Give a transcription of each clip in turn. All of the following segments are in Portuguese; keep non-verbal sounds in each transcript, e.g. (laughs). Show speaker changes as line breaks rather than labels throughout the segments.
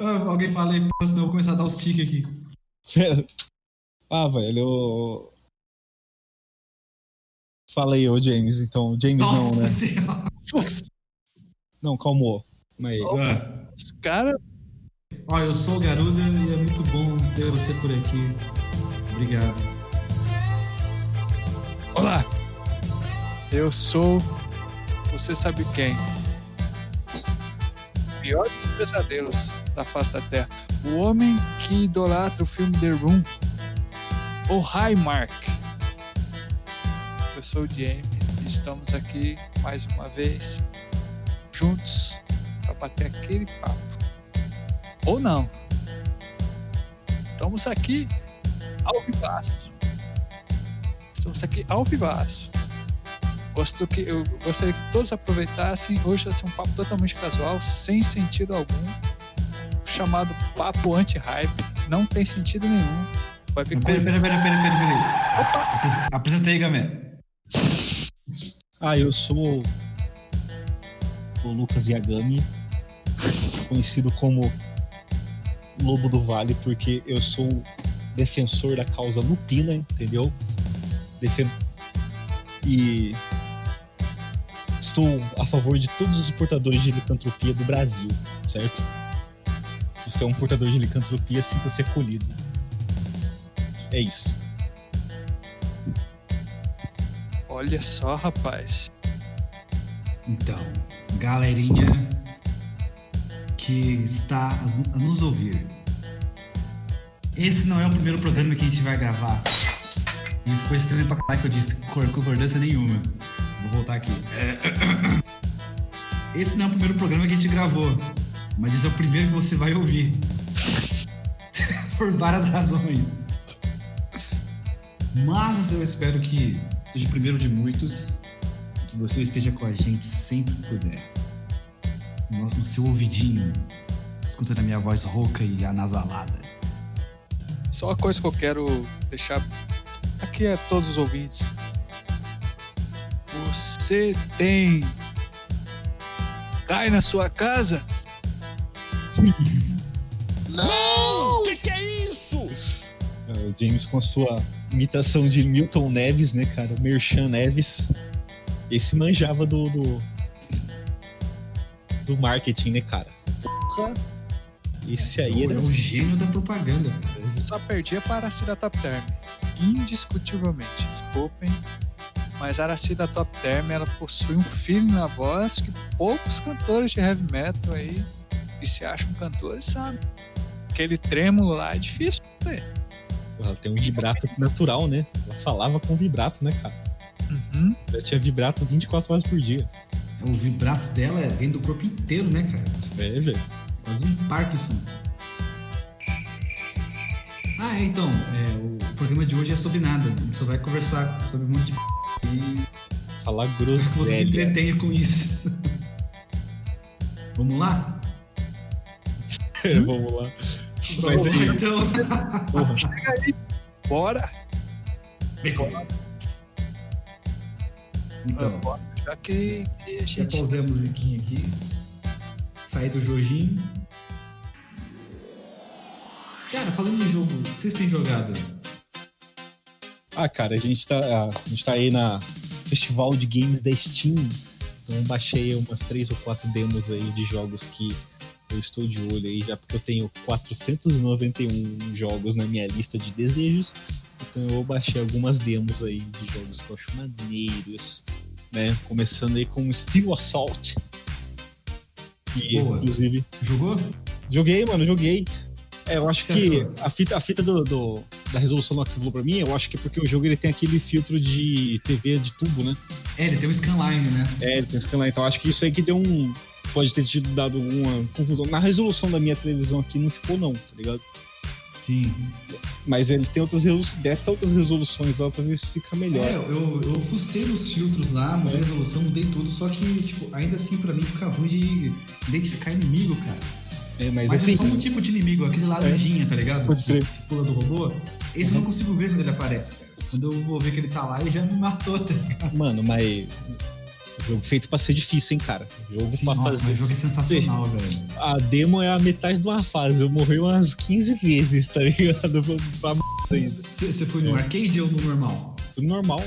Ah, Alguém fala aí, pô, senão eu vou começar a dar os tiques aqui. (laughs)
ah, velho, eu... Fala aí, ô James, então. James
Nossa
não, né?
senhora. (laughs)
Não, calmou. Mas
Ah.
Os caras.
Ó, eu sou o Garuda e é muito bom ter você por aqui. Obrigado.
Olá! Eu sou. Você sabe quem? O pior dos pesadelos da face da Terra. O homem que idolatra o filme The Room. O Highmark. Eu sou o Jamie e estamos aqui mais uma vez juntos para bater aquele papo. Ou não. Estamos aqui ao vivaço. Estamos aqui ao vivaço. Gosto que, eu gostaria que todos aproveitassem. Hoje vai ser um papo totalmente casual, sem sentido algum. Chamado Papo Anti-Hype. Não tem sentido nenhum. Vai vir
Pera, pera, pera, pera, pera, pera. Apres- Apresenta aí, Gamé.
Ah, eu sou o Lucas Yagami, conhecido como Lobo do Vale, porque eu sou defensor da causa lupina, entendeu? Defen- E estou a favor de todos os portadores de licantropia do Brasil, certo? Se você é um portador de licantropia, sinta-se acolhido. É isso.
Olha só, rapaz.
Então, galerinha que está a nos ouvir. Esse não é o primeiro programa que a gente vai gravar. E ficou estranho pra caralho que eu disse cor- concordância nenhuma. Vou voltar aqui. É, (coughs) Esse não é o primeiro programa que a gente gravou. Mas esse é o primeiro que você vai ouvir. (laughs) Por várias razões. Mas eu espero que seja o primeiro de muitos que você esteja com a gente sempre que puder. No, seu ouvidinho, escutando a minha voz rouca e anasalada.
Só uma coisa que eu quero deixar aqui a todos os ouvintes. Você tem. Cai na sua casa? (laughs)
Não! Que que é isso?
É, O James com a sua imitação de Milton Neves, né, cara? Merchan Neves. Esse manjava do, do. do marketing, né, cara? Porra! Esse aí
É
era.
o gênio da propaganda.
Só perdia para a Aracida Top Term. Indiscutivelmente. Desculpem. Mas a Aracida Top Term ela possui um feeling na voz que poucos cantores de heavy metal aí que se acham cantores sabem. Aquele trêmulo lá é difícil. né?
Ela tem um vibrato natural, né? Ela falava com vibrato, né, cara?
Uhum.
Ela tinha vibrato 24 horas por dia.
O vibrato dela vem do corpo inteiro, né, cara?
É, velho.
Quase um Parkinson. Ah, é, então, é, o programa de hoje é sobre nada. A gente só vai conversar sobre um monte de e
Falar
que você se entretenha com isso. Vamos lá? (laughs)
Vamos lá. Mas aí,
Então,
porra.
Bora!
vem comigo. Então,
Bora. Já que, que a
já
gente
pausei a musiquinha aqui. Saí do Jorginho. Cara, falando em jogo, o que vocês têm jogado?
Ah, cara, a gente tá, a gente tá aí na Festival de Games da Steam. Então baixei umas três ou quatro demos aí de jogos que eu estou de olho aí, já porque eu tenho 491 jogos na minha lista de desejos. Então eu baixei algumas demos aí de jogos que eu acho maneiros, né? Começando aí com Steel Assault. Que
Boa.
inclusive
Jogou?
Joguei, mano, joguei. É, eu acho que
achou?
a fita, a fita do, do- da resolução lá que você falou pra mim, eu acho que é porque o jogo ele tem aquele filtro de TV de tubo, né?
É, ele tem um scanline, né?
É, ele tem esse canal. Então acho que isso aí que deu um. Pode ter tido dado alguma confusão. Na resolução da minha televisão aqui não ficou, não, tá ligado?
Sim.
Mas ele tem outras resoluções. Desta outras resoluções lá pra ver se fica melhor.
É, eu, eu fucei nos filtros lá, mudei a resolução, mudei tudo, só que, tipo, ainda assim pra mim fica ruim de identificar inimigo, cara.
É, mas,
Mas
assim.
é só um tipo de inimigo, aquele laranjinha, tá ligado?
Pode
Que,
crer.
que pula do robô. Esse eu não consigo ver quando ele aparece, cara. Quando eu vou ver que ele tá lá, ele já me matou, tá ligado?
Mano, mas. Jogo feito pra ser difícil, hein, cara. Jogo
Sim,
pra
nossa,
fazer.
mas o jogo é sensacional, velho.
A demo é a metade de uma fase. Eu morri umas 15 vezes, tá ligado? Pra m ainda.
Você foi no arcade ou no normal?
Tudo normal.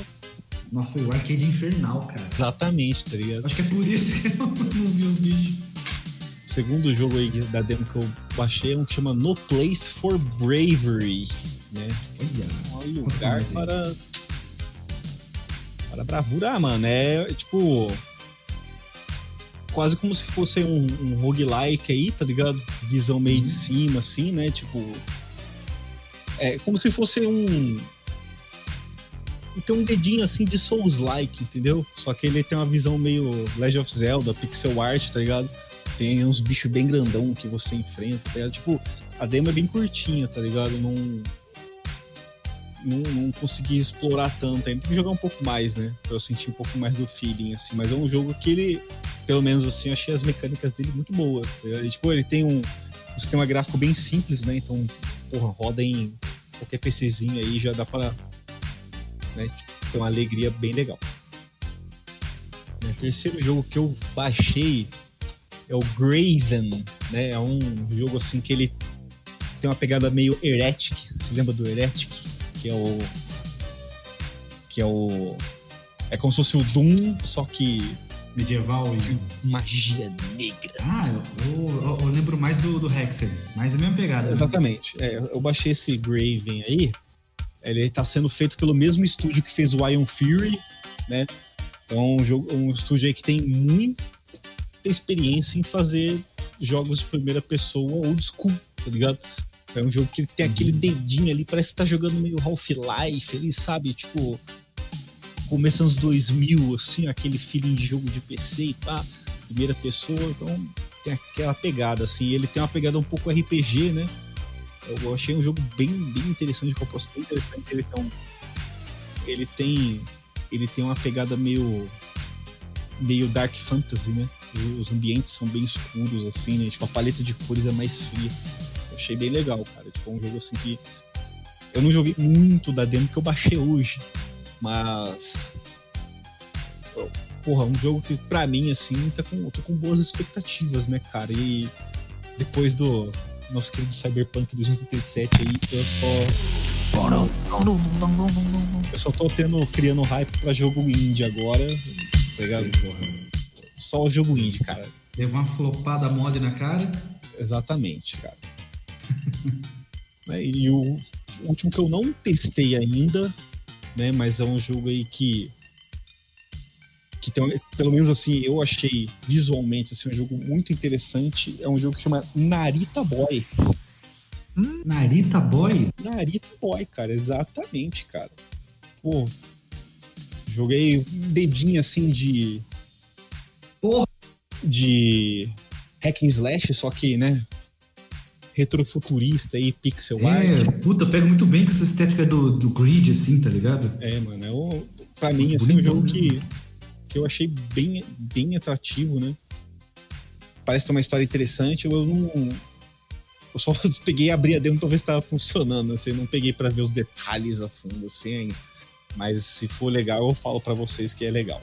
Nossa, foi o arcade infernal, cara.
Exatamente, tá ligado?
Acho que é por isso que eu não vi os vídeos.
Segundo jogo aí da demo que eu baixei é um que chama No Place for Bravery, né?
Olha.
Um
Conta
lugar para. Para bravura, ah, mano. É tipo. Quase como se fosse um, um roguelike aí, tá ligado? Visão meio de
Uhum.
cima, assim, né? Tipo. É como se fosse um. Tem um dedinho assim de Souls-like, entendeu? Só que ele tem uma visão meio Legend of Zelda, pixel art, tá ligado? Tem uns bichos bem grandão que você enfrenta, tá ligado? Tipo, a demo é bem curtinha, tá ligado? Não não, não consegui explorar tanto ainda. Tem que jogar um pouco mais, né? Pra eu sentir um pouco mais do feeling, assim. Mas é um jogo que ele, pelo menos assim, eu achei as mecânicas dele muito boas. Tá ligado? E, tipo, ele tem um, um sistema gráfico bem simples, né? Então, porra, roda em qualquer PCzinho aí, já dá pra né, ter uma alegria bem legal. Né, O terceiro jogo que eu baixei é o Graven, né? É um jogo assim que ele tem uma pegada meio Heretic. Você lembra do Heretic? Que é o. Que é o. É como se fosse o Doom, só que
Medieval e.
magia negra.
Ah, eu, eu- eu lembro mais do, do Hexen. Mas é a mesma pegada. né?
Exatamente. É, eu baixei esse Graven aí. Ele tá sendo feito pelo mesmo estúdio que fez o Iron Fury, né? Então, é um, jogo, um estúdio aí que tem muita experiência em fazer jogos de primeira pessoa old school, tá ligado? É um jogo que tem aquele dedinho ali, parece que tá jogando meio Half-Life, ele sabe, tipo, começo anos 2000, assim, aquele feeling de jogo de PC e pá, primeira pessoa, então tem aquela pegada, assim, ele tem uma pegada um pouco RPG, né? Eu achei um jogo bem, bem interessante, que eu posso bem interessante, ele tem um, ele tem ele tem uma pegada meio meio dark fantasy, né? os ambientes são bem escuros, assim, né? Tipo, a paleta de cores é mais fria. Eu achei bem legal, cara. Tipo, um jogo assim que. Eu não joguei muito da demo que eu baixei hoje. Mas. Porra, um jogo que pra mim, assim, tá com, tô com boas expectativas, né, cara? E depois do nosso querido Cyberpunk 2077 aí, eu só
não, não, não, não, não, não, não.
Eu só tô tendo, criando hype pra jogo indie agora. Tá ligado, porra? Só o jogo indie, cara.
Deu uma flopada mole na cara.
Exatamente, cara. Né, (laughs) e o último que eu não testei ainda, né? Mas é um jogo aí que. Que tem, pelo menos assim, eu achei visualmente assim, um jogo muito interessante. É um jogo que chama Narita Boy.
Narita Boy?
Narita Boy, cara, exatamente, cara. Pô, joguei um dedinho assim de. De hack and slash, só que, né? Retrofuturista e pixel art.
É, puta, pega muito bem com essa estética do, do grid, assim, tá ligado?
É, mano, é um, pra mim,
Nossa,
assim, um
bonitão,
jogo
né?
que, que eu achei bem, bem atrativo, né? Parece ter uma história interessante, eu não. Eu só (laughs) peguei e abri a demo pra ver se tava funcionando, assim, não peguei pra ver os detalhes a fundo, assim. Mas se for legal, eu falo pra vocês que é legal.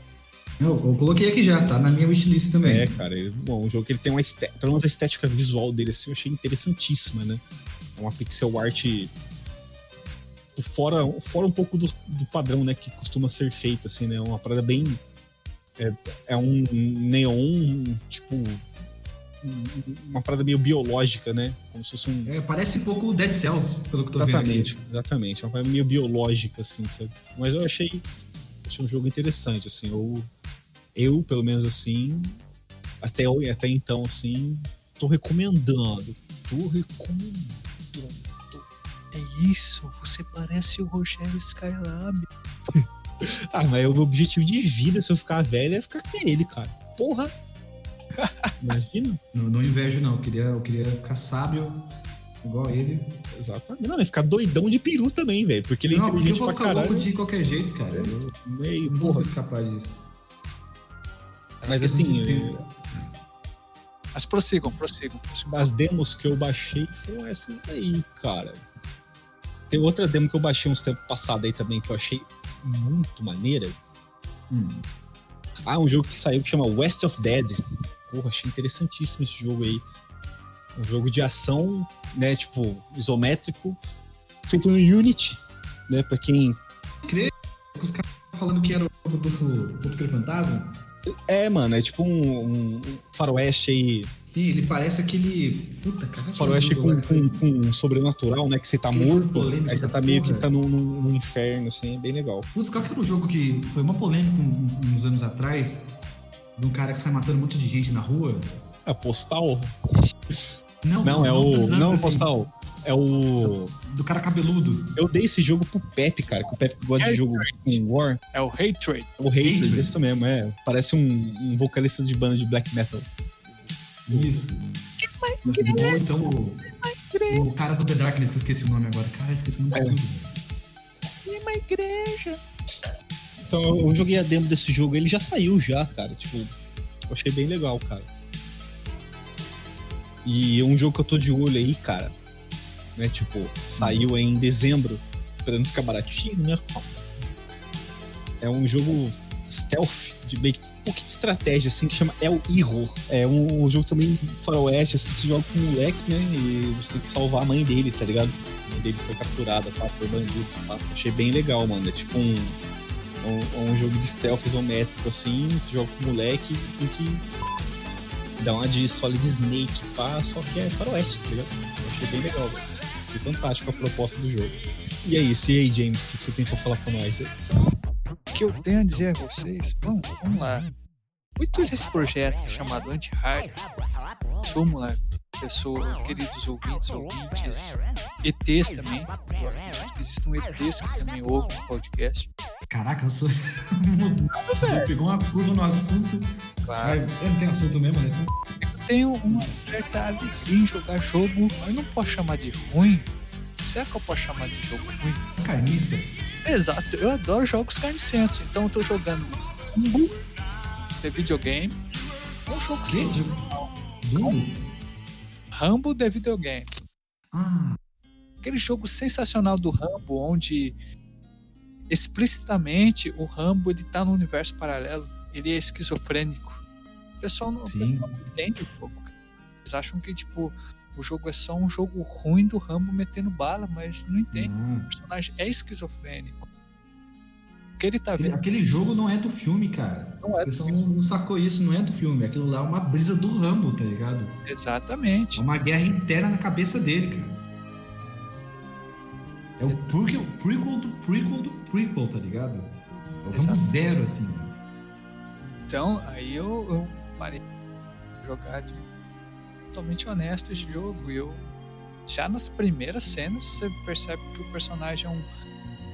Eu, eu coloquei aqui já, tá na minha wishlist também.
É, cara, ele- bom, um jogo que ele tem uma estética, pelo menos a estética visual dele, assim, eu achei interessantíssima, né? É uma pixel art fora, fora um pouco do, do padrão, né, que costuma ser feito, assim, né? Uma parada bem. É, é um neon, tipo. um- Uma parada meio biológica, né? Como se fosse um.
É, parece um pouco Dead Cells, pelo que eu tô
Exatamente,
vendo aqui.
exatamente. É uma parada meio biológica, assim, sabe? Mas eu achei, achei um jogo interessante, assim. Eu, eu pelo menos assim, até, até então, assim, tô recomendando. Tô recomendando.
É isso, você parece o Rogério Skylab. (laughs)
Ah, mas o meu objetivo de vida, se eu ficar velho, é ficar com ele, cara. Porra! (laughs) Imagina?
Não, não invejo, não. Eu queria, eu queria ficar sábio, igual ele.
Exatamente. Não, vai ficar doidão de peru também, velho. Porque ele é
não, porque eu vou ficar
caralho.
louco de qualquer jeito, cara. Eu
Meio,
não
porra.
escapar disso.
Mas assim.
Mas prossigam, prossigam. prossigam.
as demos que eu baixei foram essas aí, cara. Tem outra demo que eu baixei uns tempos passados aí também que eu achei muito maneira.
Hum.
Ah, um jogo que saiu que chama West of Dead. Porra, achei interessantíssimo esse jogo aí. Um jogo de ação, né? Tipo, isométrico, feito no Unity, né? Pra quem.
Os caras falando que era o jogo do Outro Fantasma.
É, mano, é tipo um, um faroeste aí.
Sim, ele parece aquele. Puta, cara.
Faroeste com, com, com um sobrenatural, né? Que você tá morto, aí você tá meio que
porra.
tá no- no inferno, assim, é bem legal.
Putz, qual que era um jogo que foi uma polêmica uns anos atrás? De um cara que sai matando um monte de gente na rua?
A postal?
Não,
Não, é o. Não,
assim,
postal. É o.
Do cara cabeludo.
Eu dei esse jogo pro Pepe, cara, que o Pepe gosta de jogo com War.
É o Hatred.
O Hatred,
Hatred.
isso mesmo, é. Parece um, um vocalista de banda de black metal.
Isso. Ou então o, o cara do The Darkness, que eu esqueci o nome agora. Cara, esqueci o nome
É.
de tudo.
uma igreja.
Então eu eu joguei a demo desse jogo, ele já saiu já, cara. Tipo, eu achei bem legal, cara. E é um jogo que eu tô de olho aí, cara. Né, tipo, saiu em dezembro, esperando ficar baratinho, né? É um jogo stealth, de meio que um pouquinho de estratégia, assim, que chama El Hero. É um, um jogo também faroeste, assim, você joga com um moleque, né? E você tem que salvar a mãe dele, tá ligado? A mãe dele foi capturada, tá? Por bandidos, pá. Achei bem legal, mano. É tipo um, é um, é um jogo de stealth isométrico, assim, você joga com o moleque e você tem que dar uma de Solid Snake, pá, só que é faroeste, tá ligado? Eu achei bem legal, velho. Achei fantástico a proposta do jogo. E é isso, e aí, James, o que você tem pra falar pra nós aí?
O que eu tenho a dizer a vocês, vamos, vamos lá. Muito desse projeto chamado Anti-Hype, somos lá, pessoas, queridos ouvintes, ouvintes, ETs também. Eu acredito que existam ETs que também ouvem o podcast.
Caraca, eu sou. (laughs) Pegou uma curva no assunto.
Claro.
Mas, é, não tem assunto mesmo, né?
Eu tenho uma certa alegria em jogar jogo, mas eu não posso chamar de ruim. Será que eu posso chamar de jogo ruim?
Carniça.
Exato, eu adoro jogos carnicentos. Então eu tô jogando Rumble de videogame. É um jogo
Que?
sim.
Dumbo?
Rambo de videogame.
Ah,
Aquele jogo sensacional do Rambo, onde explicitamente o Rambo ele tá no universo paralelo. Ele é esquizofrênico. O pessoal não, o pessoal não entende um pouco. Eles acham que, tipo, o jogo é só um jogo ruim do Rambo metendo bala, mas não entende. O
Ah,
personagem é esquizofrênico. Que ele tá
aquele,
vendo
aquele jogo não é do filme, cara.
não
O
é
pessoal não, não sacou isso, não é do filme. Aquilo lá é uma brisa do Rambo, tá ligado? É
exatamente.
uma guerra interna na cabeça dele, cara. É o prequel, prequel do prequel do prequel, tá ligado? É o Rambo zero, assim.
Então, aí eu, eu parei de jogar de totalmente honesto esse jogo. E eu já nas primeiras cenas você percebe que o personagem é um.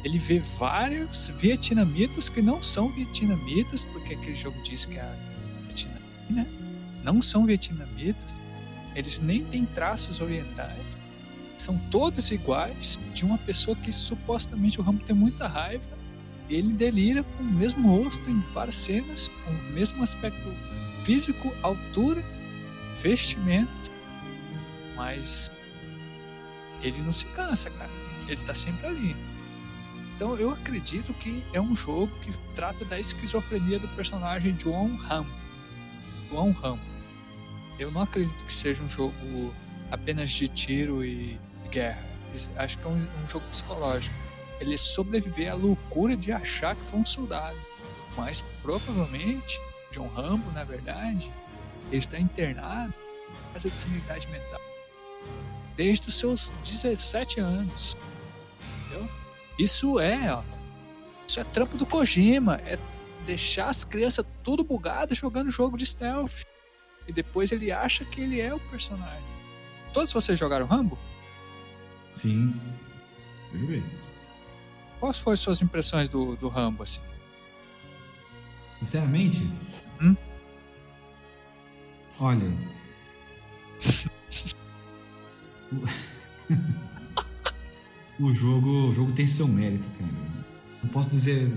Ele vê vários vietnamitas que não são vietnamitas, porque aquele jogo diz que é a Vietnã, né? Não são vietnamitas. Eles nem têm traços orientais. São todos iguais de uma pessoa que supostamente o Rambo tem muita raiva ele delira com o mesmo rosto em várias cenas, com o mesmo aspecto físico, altura, vestimentas, mas ele não se cansa, cara. Ele tá sempre ali. Então eu acredito que é um jogo que trata da esquizofrenia do personagem João Rambo. João Rambo. Eu não acredito que seja um jogo apenas de tiro e guerra. Acho que é um, um jogo psicológico ele sobreviver à loucura de achar que foi um soldado. Mas provavelmente, John Rambo, na verdade, ele está internado em casa de sanidade mental desde os seus 17 anos. Isso é, ó, isso é trampo do Kojima, é deixar as crianças tudo bugadas jogando jogo de stealth. E depois ele acha que ele é o personagem. Todos vocês jogaram Rambo?
Sim. Joguei.
Quais foram as suas impressões do, do Rambo, assim?
Sinceramente?
Hum?
Olha. (laughs) o... jogo, o jogo tem seu mérito, cara. Não posso dizer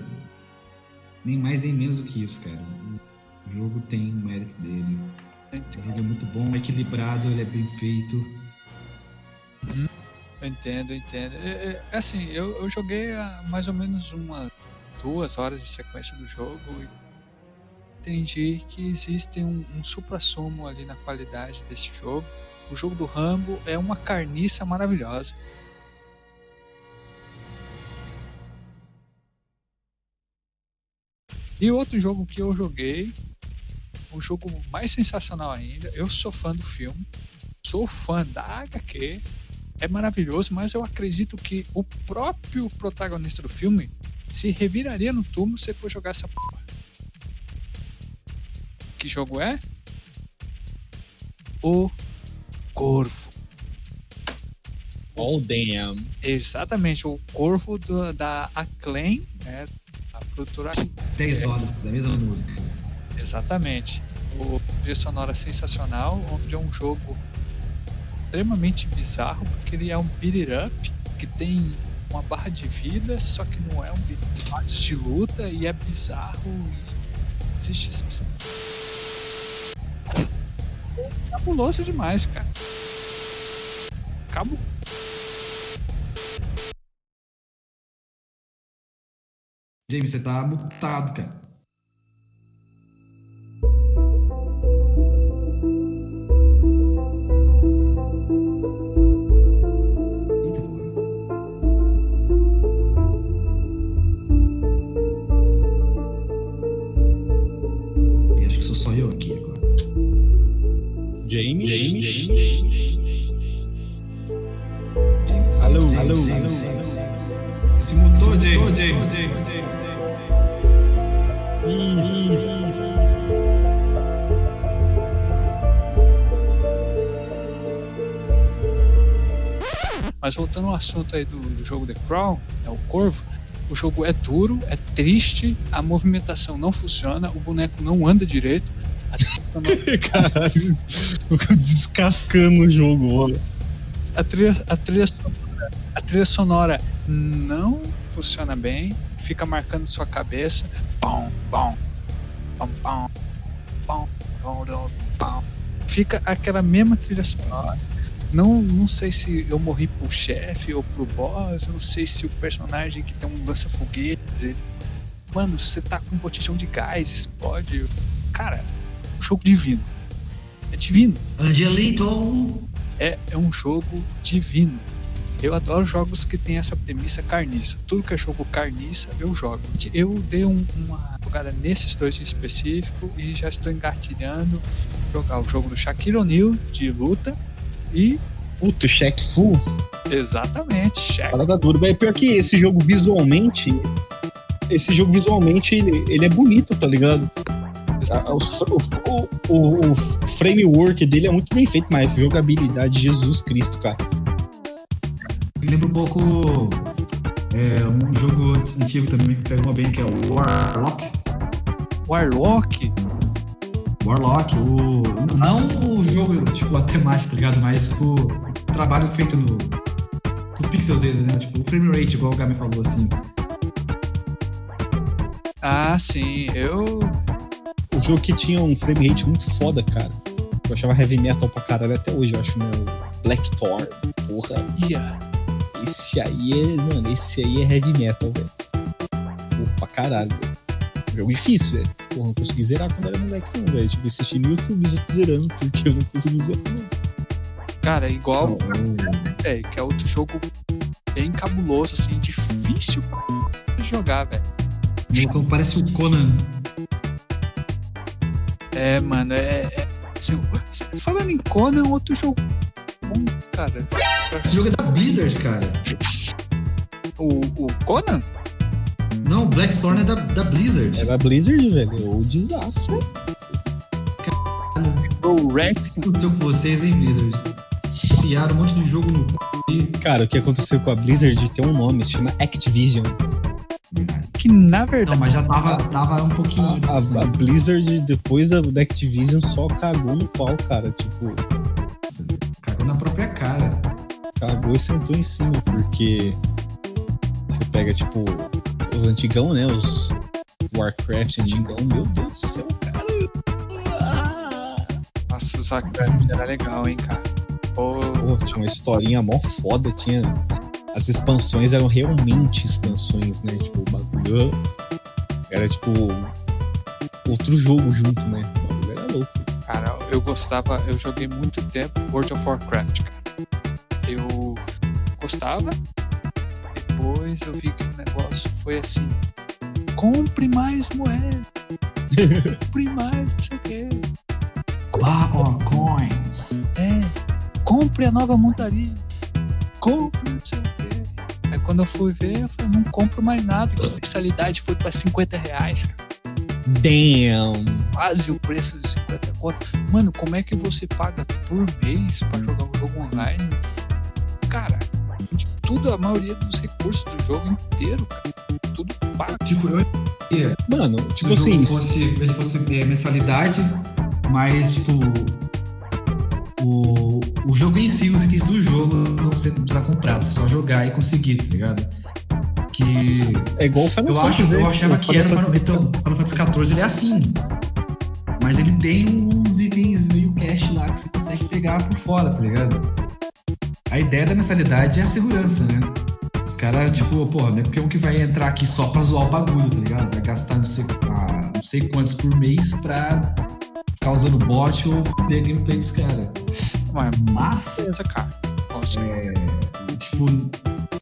nem mais nem menos do que isso, cara. O jogo tem o mérito dele. O jogo é muito bom, é equilibrado, ele é bem feito.
Eu entendo, entendo. É, é, assim, eu, eu joguei há mais ou menos umas duas horas de sequência do jogo e entendi que existe um, um supra-sumo ali na qualidade desse jogo. O jogo do Rambo é uma carniça maravilhosa. E outro jogo que eu joguei, um jogo mais sensacional ainda, eu sou fã do filme, sou fã da HQ, é maravilhoso, mas eu acredito que o próprio protagonista do filme se reviraria no túmulo se for jogar essa porra. Que jogo é? O Corvo.
Oh, damn.
Exatamente, o Corvo do- da Acclaim, né? A produtora
10 horas da mesma música.
Exatamente. O trilha sonora sensacional, onde é um jogo extremamente bizarro, porque ele é um beat it up, que tem uma barra de vida, só que não é um beat up de luta, e é bizarro, e existe... É cabuloso demais, cara. Cabo...
James, você tá mutado, cara. Acho que sou só eu aqui
Mas voltando ao assunto aí do, do jogo The Crown, é o Corvo, o jogo é duro, é triste, a movimentação não funciona, o boneco não anda direito. (laughs)
Caralho, descascando o jogo, olha.
A trilha, a, trilha sonora, a trilha sonora não funciona bem, fica marcando sua cabeça. Pão, pão, pão, pão, pão, pão, pão. Fica aquela mesma trilha sonora. Não, não sei se eu morri pro chefe ou pro boss, eu não sei se o personagem que tem um lança-foguetes, ele... Mano, você tá com um botijão de gás, explode. Cara, um jogo divino. É divino
Angelito.
é, é um jogo divino. Eu adoro jogos que tem essa premissa carniça. Tudo que é jogo carniça, eu jogo. Eu dei um- uma jogada nesses dois em específico e já estou engatilhando jogar o jogo do Shaquille O'Neal de luta e
Puta, check full.
exatamente Shaq.
Parada dura. Mas é pior que esse jogo visualmente. Esse jogo visualmente ele, ele é bonito, tá ligado? O, o, o, o framework dele é muito bem feito, mas jogabilidade, Jesus Cristo, cara.
Me lembra um pouco é, um jogo antigo também que pegou bem, que é o Warlock.
Warlock.
Warlock, o. Não o jogo, tipo, a temática, tá ligado? Mas o, o trabalho feito no. Com pixels dele, né? Tipo, o frame rate, igual o Gami falou assim.
Ah, sim. Eu
O jogo que tinha um frame rate muito foda, cara. Eu achava heavy metal pra caralho até hoje, eu acho, meu Blackthorn. Porra,
ia.
esse aí é. Mano, esse aí é heavy metal, velho. Porra, pra caralho, velho. Jogo difícil, velho. Porra, não consegui zerar quando era moleque, não, velho. Tipo, assisti no YouTube os outros zerando, (laughs) porque eu não consegui zerar, não.
Cara, igual
Não,
velho, que é outro jogo bem cabuloso, assim, difícil de jogar, velho.
O malucão parece o Conan.
É, mano, é. é assim, falando em Conan, outro jogo bom, cara.
Esse jogo é da Blizzard, cara.
O, o Conan?
Não, Blackthorn é da, da Blizzard.
Era Blizzard, velho. É o desastre.
O Rex.
O que aconteceu com vocês, hein, Blizzard? Enfiaram um monte de jogo no c...
Cara, o que aconteceu com a Blizzard tem um nome, se chama Activision.
Que na
Não,
verdade.
mas já tava, tava um pouquinho antes.
A, a Blizzard, depois da, da Activision, só cagou no pau, cara. Tipo,
Cagou na própria cara.
cagou e sentou em cima, porque você pega, tipo, os antigão, né? Os Warcraft antigão, meu Deus do céu, cara. Ah!
Nossa, o Warcraft era legal, hein, cara. Pô,
Pô, tinha uma historinha mó foda, tinha. As expansões eram realmente expansões, né? Tipo, o bagulho. Era tipo. outro jogo junto, né? O bagulho era louco.
Cara, eu gostava, eu joguei muito tempo World of Warcraft, cara. Eu gostava, depois eu vi que negócio foi assim: compre mais moeda, compre mais, não sei o quê.
Or coins.
É, compre a nova montaria, compre não sei o quê. Aí quando eu fui ver, eu falei: não compro mais nada, que a mensalidade foi pra 50 reais, cara.
Damn!
quase o preço de 50 conto. Mano, como é que você paga por mês pra jogar um jogo online? Tudo, a maioria dos recursos do jogo inteiro, cara, tudo pago.
Tipo, eu
Mano,
se
tipo
o jogo
assim,
fosse, ele fosse é, mensalidade, mas tipo. O, o jogo em si, os itens do jogo, não você não precisa comprar, você só jogar e conseguir, tá ligado? Que.
é igual o Final
Eu, acho,
Fantasy,
eu
né?
achava que era o Final,
Fantasy-
então, Final Fantasy XIV, ele é assim. Mas ele tem uns itens meio cash lá que você consegue pegar por fora, tá ligado? A ideia da mensalidade é a segurança, né? Os caras, tipo, porra, não é qualquer um que vai entrar aqui só pra zoar o bagulho, tá ligado? Vai gastar não sei, ah, não sei quantos por mês pra ficar usando bot ou foder a gameplay dos caras.
Mas,
Mas,
beleza, cara. Nossa,
tipo,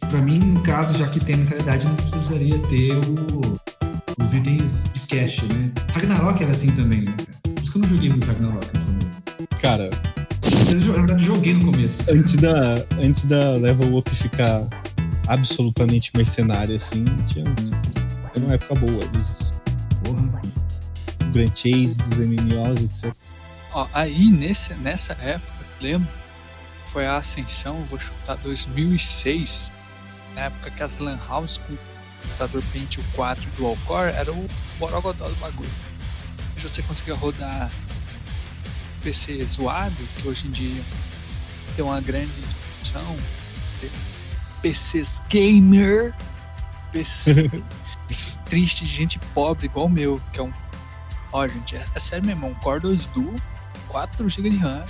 pra mim, no caso, já que tem a mensalidade, não precisaria ter o- os itens de cash, né? Ragnarok era assim também, né? Por isso que eu não joguei muito Ragnarok no começo.
Cara,
Eu, joguei no começo.
antes da, antes da Level Up ficar absolutamente mercenária, assim, tinha. Era uma época boa dos
Porra.
Grand Chase, dos MMOs, etc.
ó, aí nesse, nessa época, lembro, foi a ascensão, vou chutar 2006, na época que as Lan House com o computador Pentium 4 Dual Core era o borogodó do bagulho. Você conseguia rodar PC zoado, que hoje em dia tem uma grande discussão, ter PCs gamer, PC (laughs) triste de gente pobre igual o meu, que é um. Ó, gente, é, é sério mesmo, é um Core 2 Duo, 4 GB de RAM,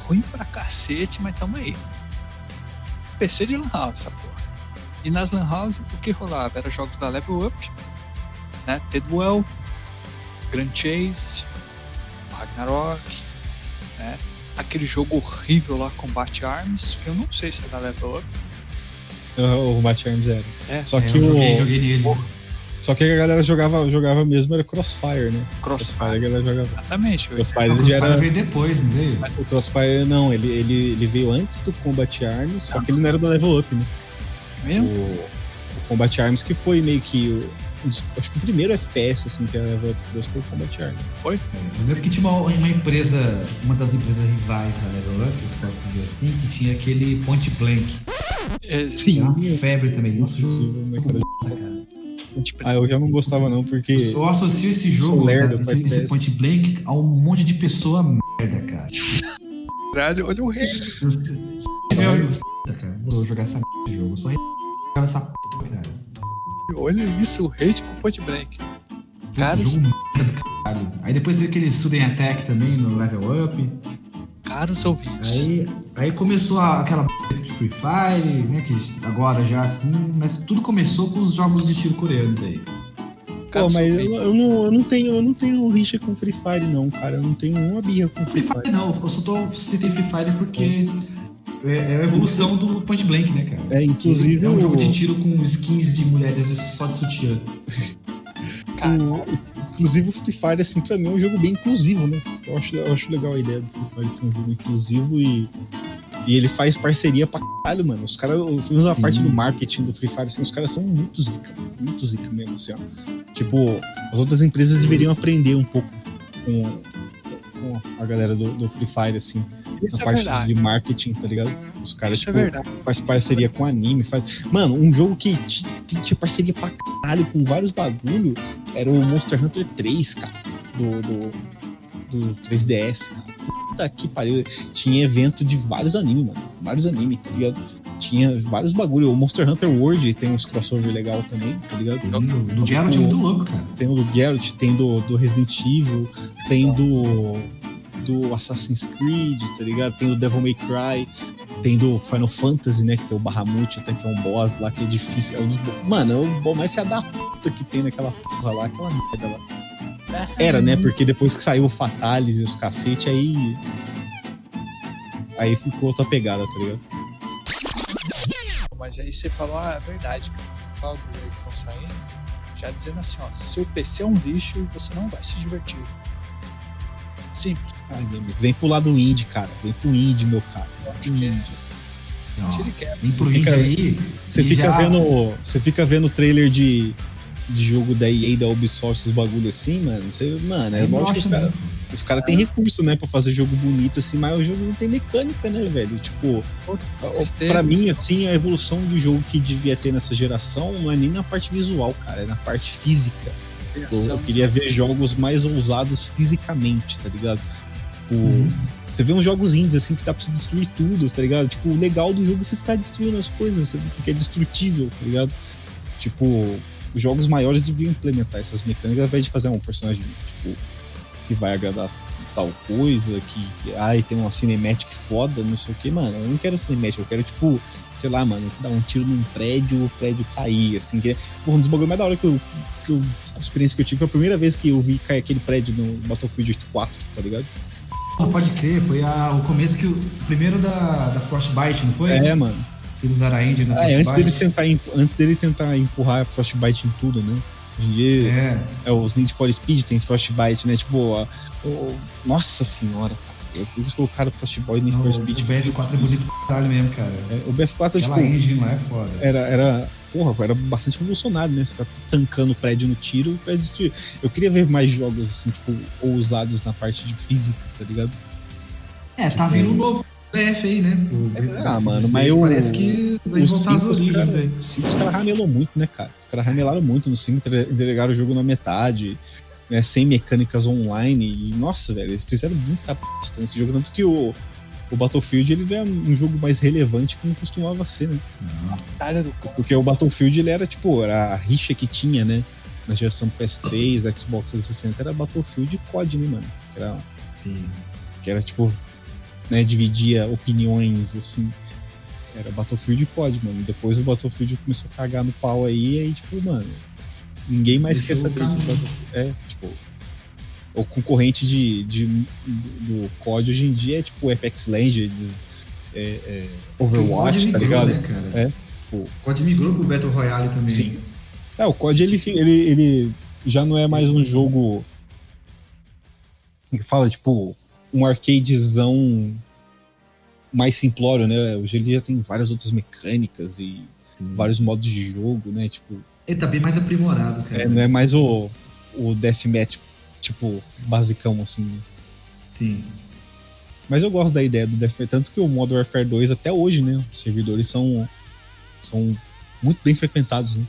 ruim pra cacete, mas tamo aí. PC de Lan House, essa porra. E nas Lan House, o que rolava? Era jogos da Level Up, né? Tedwell, Grand Chase, Ragnarok, né? Aquele jogo horrível lá, Combat Arms, que eu não sei se é da Level Up.
O Combat Arms era.
É,
Só
É,
que
eu
o.
joguei, joguei nele.
Só que a galera jogava, jogava mesmo era Crossfire, né?
Crossfire.
Crossfire a galera jogava.
Exatamente.
Crossfire
Crossfire
era.
veio depois, não veio?
O Crossfire não, ele, ele, ele veio antes do Combat Arms, só que ele não era do Level Up, né?
Mesmo?
O, o Combat Arms que foi meio que acho que o primeiro FPS assim que a Level Up trouxe foi o Combat Arms.
Foi?
Eu lembro que tinha uma, uma empresa, uma das empresas rivais da Level Up, eu posso dizer assim, que tinha aquele Point Blank.
É,
era uma febre também. Nossa, o jogo
né, cara?
tipo,
Ah, eu já não gostava não, porque
Eu associo esse jogo,
lerdo
cara, esse, esse. Point Blank, a um monte de pessoa merda, cara.
caralho, olha o rei.
Eu, se tiver, eu, cara, vou jogar essa merda de jogo. Eu só jogava essa p, cara.
Olha isso, o hate com Point Blank. Cara,
Puta, jogo merda do caralho. Aí depois veio aquele Sudden Attack também no Level Up.
caros ouvintes.
Aí, aí começou a- aquela b de Free Fire, né? Que agora já assim, mas tudo começou com os jogos de tiro coreanos aí.
Pô, mas eu, eu não, eu não tenho, eu não tenho rixa com Free Fire não, cara. Eu não tenho uma birra com
Free Fire não, eu só tô citei Free Fire porque é, é a evolução do Point Blank, né, cara?
É, inclusive
é um
o-
jogo de tiro com skins de mulheres só de sutiã. (laughs)
Cara,
o- inclusive o Free Fire, assim, pra mim é um jogo bem inclusivo, né? Eu acho, eu acho legal a ideia do Free Fire ser um jogo inclusivo e, e ele faz parceria pra caralho, mano. Os caras, a parte do marketing do Free Fire, assim, os caras são muito zica, muito zica mesmo, assim, ó. Tipo, as outras empresas deveriam aprender um pouco com, com a galera do, do Free Fire, assim,
isso
na
é
parte
verdade.
de marketing, tá ligado? Os caras,
Isso é
tipo,
verdade.
faz parceria com anime, faz. Mano, um jogo que ti- ti- tinha parceria pra caralho com vários bagulho era o Monster Hunter 3, cara. Do, do, do 3DS, cara. Puta que pariu. Tinha evento de vários animes, mano. Vários animes, tá ligado? Tinha vários bagulho. O Monster Hunter World tem uns crossover legal também, tá ligado?
Tem o do Geralt é muito louco, cara.
Tem o do Geralt, tem do, do Resident Evil, tem do, do Assassin's Creed, tá ligado? Tem o Devil May Cry, tem do Final Fantasy, né? Que tem o Bahamut, até que é um boss lá que é difícil. É um dos, mano, é o boss mais da puta que tem naquela porra lá, aquela merda lá. Era, né? Porque depois que saiu o Fatalis e os cacete, aí. Aí ficou outra pegada, tá ligado?
Mas aí você falou, ah, é verdade, cara. Jogos aí que estão saindo, já dizendo assim, ó, seu PC é um lixo e você não vai se divertir. Simples.
Ai, James, vem pro lado indie, cara. Vem pro indie, meu cara. Vem pro indie.
Vem pro
fica-
aí.
Você fica
já-
vendo. Você fica vendo trailer de, de jogo da EA da Ubisoft, esses bagulho assim, mano. Você, mano, é
Aí
lógico que os caras os cara têm recurso, né, pra fazer jogo bonito, assim, mas o jogo não tem mecânica, né, velho? Tipo, pra mim, assim, a evolução de jogo que devia ter nessa geração não é nem na parte visual, cara, é na parte física. Eu, eu queria ver jogos mais ousados fisicamente, tá ligado? Tipo,
Uhum.
você vê uns jogos indies assim que dá pra você destruir tudo, tá ligado? Tipo, o legal do jogo é você ficar destruindo as coisas, porque é destrutível, tá ligado? Tipo, os jogos maiores deviam implementar essas mecânicas ao invés de fazer um personagem, tipo, que vai agradar tal coisa, que, que ai, tem uma cinematic foda, não sei o que, mano. Eu não quero cinematic, eu quero, tipo, sei lá, mano, dar um tiro num prédio, o prédio cair, assim, que é, porra, um dos bagulhos mais da hora que eu, que eu. A experiência que eu tive foi a primeira vez que eu vi cair aquele prédio no Battlefield 4, tá ligado?
Pode crer, foi a- o começo que o primeiro da, da Frostbite, não foi?
É, mano.
Eles usaram a engine na
É, antes dele, tentar, antes dele tentar empurrar Frostbite em tudo, né? Hoje em dia,
É,
é, os Need for Speed tem Frostbite, né? Tipo, a- o- nossa senhora, cara. Eles colocaram Frostbite no Need
não,
for
o
Speed.
BF4 é bonito pra caralho mesmo, cara.
É, o BF4,
Aquela
tipo,
engine lá é foda.
era, era, porra, era bastante revolucionário, né? Ficar tancando o prédio no tiro, o prédio destruir. Eu queria ver mais jogos, assim, tipo, ousados na parte de física, tá ligado?
É, tá vindo um novo BF aí, né? O
Ah,
BF16
mano, mas o-
Parece que vai
O
voltar às
5 os
origens aí.
os caras ramelou muito, né, cara? Os caras ramelaram muito no 5, entre- entregaram o jogo na metade, né, sem mecânicas online. E, nossa, velho, eles fizeram muita bosta nesse jogo. Tanto que o, o Battlefield ele é um jogo mais relevante que não costumava ser, né?
Batalha do
Porque o Battlefield ele era, tipo, era a rixa que tinha, né? Na geração PS3, Xbox 360, era Battlefield e COD, né, mano? Que era,
Sim.
que era tipo, né, dividia opiniões, assim. Era Battlefield e COD, mano. Depois o Battlefield começou a cagar no pau aí, e aí, tipo, mano, ninguém mais quer saber de. Battlefield. É, o concorrente de, de, do COD hoje em dia é tipo Apex Legends, é, é,
O
Overwatch,
COD
tá
migrou,
ligado?
né, cara?
É, tipo-
O COD migrou pro Battle Royale também.
Sim. É, o COD ele, ele, ele já não é mais um jogo. Como que fala? Tipo, um arcadezão mais simplório, né? Hoje ele já tem várias outras mecânicas e
Sim.
vários modos de jogo, né? Tipo,
Ele tá bem mais aprimorado, cara.
é, não é mais o, o deathmatch, tipo, basicão, assim. né?
Sim.
Mas eu gosto da ideia do Deathmatch, tanto que o Modern Warfare 2 até hoje, né? Os servidores são, são muito bem frequentados, né?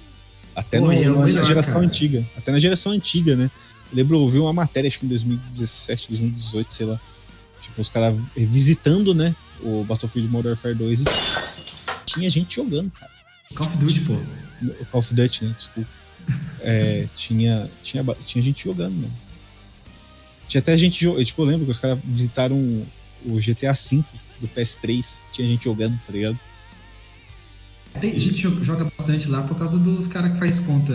Até
Pô,
no-
é
na,
melhor,
geração
cara.
antiga. Até na geração antiga, né? Eu lembro, eu vi uma matéria, acho que em 2017, 2018, sei lá. Tipo, os caras visitando, né? O Battlefield Modern Warfare 2 e tinha gente jogando, cara.
Call of Duty, pô.
Call of Duty, né? Desculpa. É, tinha, tinha, tinha gente jogando, mano. Tinha até gente jogando. Tipo, eu lembro que os caras visitaram o GTA V do PS3. Tinha gente jogando, tá ligado?
Tem, a gente jo- joga bastante lá por causa dos caras que faz conta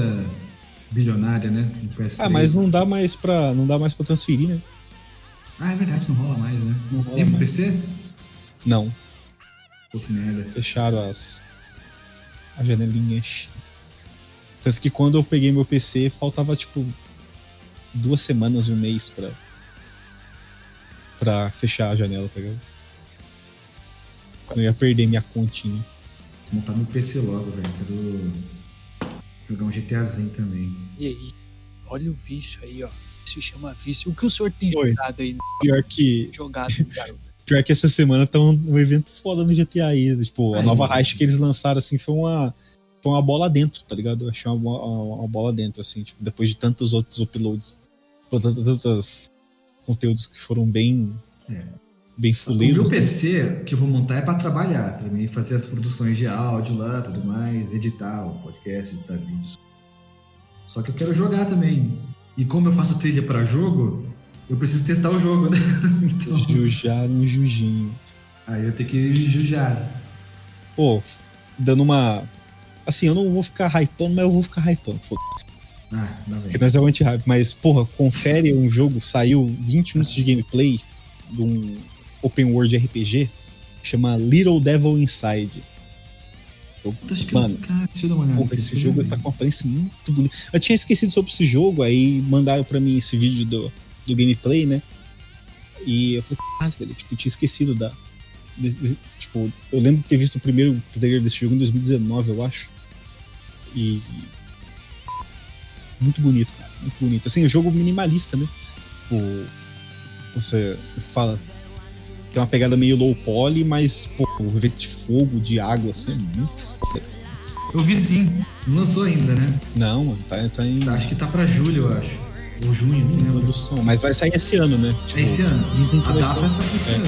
bilionária, né? No PS3.
Ah, mas não dá mais pra, não dá mais pra transferir, né?
Ah, é verdade, não rola mais, né?
Não rola
Nem pro
mais.
PC?
Não.
Pô, que merda.
Fecharam as, as janelinhas. Tanto que quando eu peguei meu PC, faltava tipo duas semanas, um mês pra, pra fechar a janela, tá ligado? Eu ia perder minha continha.
Vou montar meu PC logo, velho. Quero jogar um GTAzinho também.
E aí? Olha o vício aí, ó. Isso se chama vício. O que o senhor tem
Oi.
jogado aí?
Pior que,
Jogado, (laughs) garoto?
pior que essa semana tá um, um evento foda no GTA aí. Tipo, a
Aí.
nova racha que eles lançaram assim foi uma, foi uma bola dentro, tá ligado? Eu achei uma, uma, uma bola dentro, assim, tipo, depois de tantos outros uploads, outros conteúdos que foram bem,
É.
bem
O
fuleiros.
meu PC que eu vou montar é pra trabalhar, pra mim fazer as produções de áudio lá, tudo mais, editar o podcast, editar vídeos. Só que eu quero jogar também. E como eu faço trilha pra jogo, eu preciso testar o jogo, (laughs) né? Então,
Jujar um jujinho.
aí eu tenho que jujar.
Pô, dando uma. Assim, eu não vou ficar hypando, mas eu vou ficar hypando. foda-se.
Ah,
Que nós é o anti-hype, mas, porra, confere um jogo, saiu 20 minutos de gameplay de um open world RPG chama Little Devil Inside. Mano,
eu, cara, deixa eu dar uma olhada.
Porra, esse jogo tá com uma aparência muito bonita. Eu tinha esquecido sobre esse jogo, aí mandaram pra mim esse vídeo do, do gameplay, né? E eu falei, ah, velho, tipo, eu tinha esquecido da. desse- desse- tipo, eu lembro de ter visto o primeiro trailer desse jogo em 2019, eu acho. E. Muito bonito, cara. Muito bonito. Assim, o jogo minimalista, né? Tipo, você fala. Tem uma pegada meio low poly, mas, pô, o efeito de fogo, de água, assim, é muito foda.
Eu vi sim. Não lançou ainda, né?
Não, mano, tá, tá em
Tá, Acho que tá pra julho, eu acho. Ou junho, não lembro.
produção. Mas vai sair esse ano, né? Tipo,
É esse ano.
Dizem que
A
vai
data
ser.
tá pra esse
É.
ano.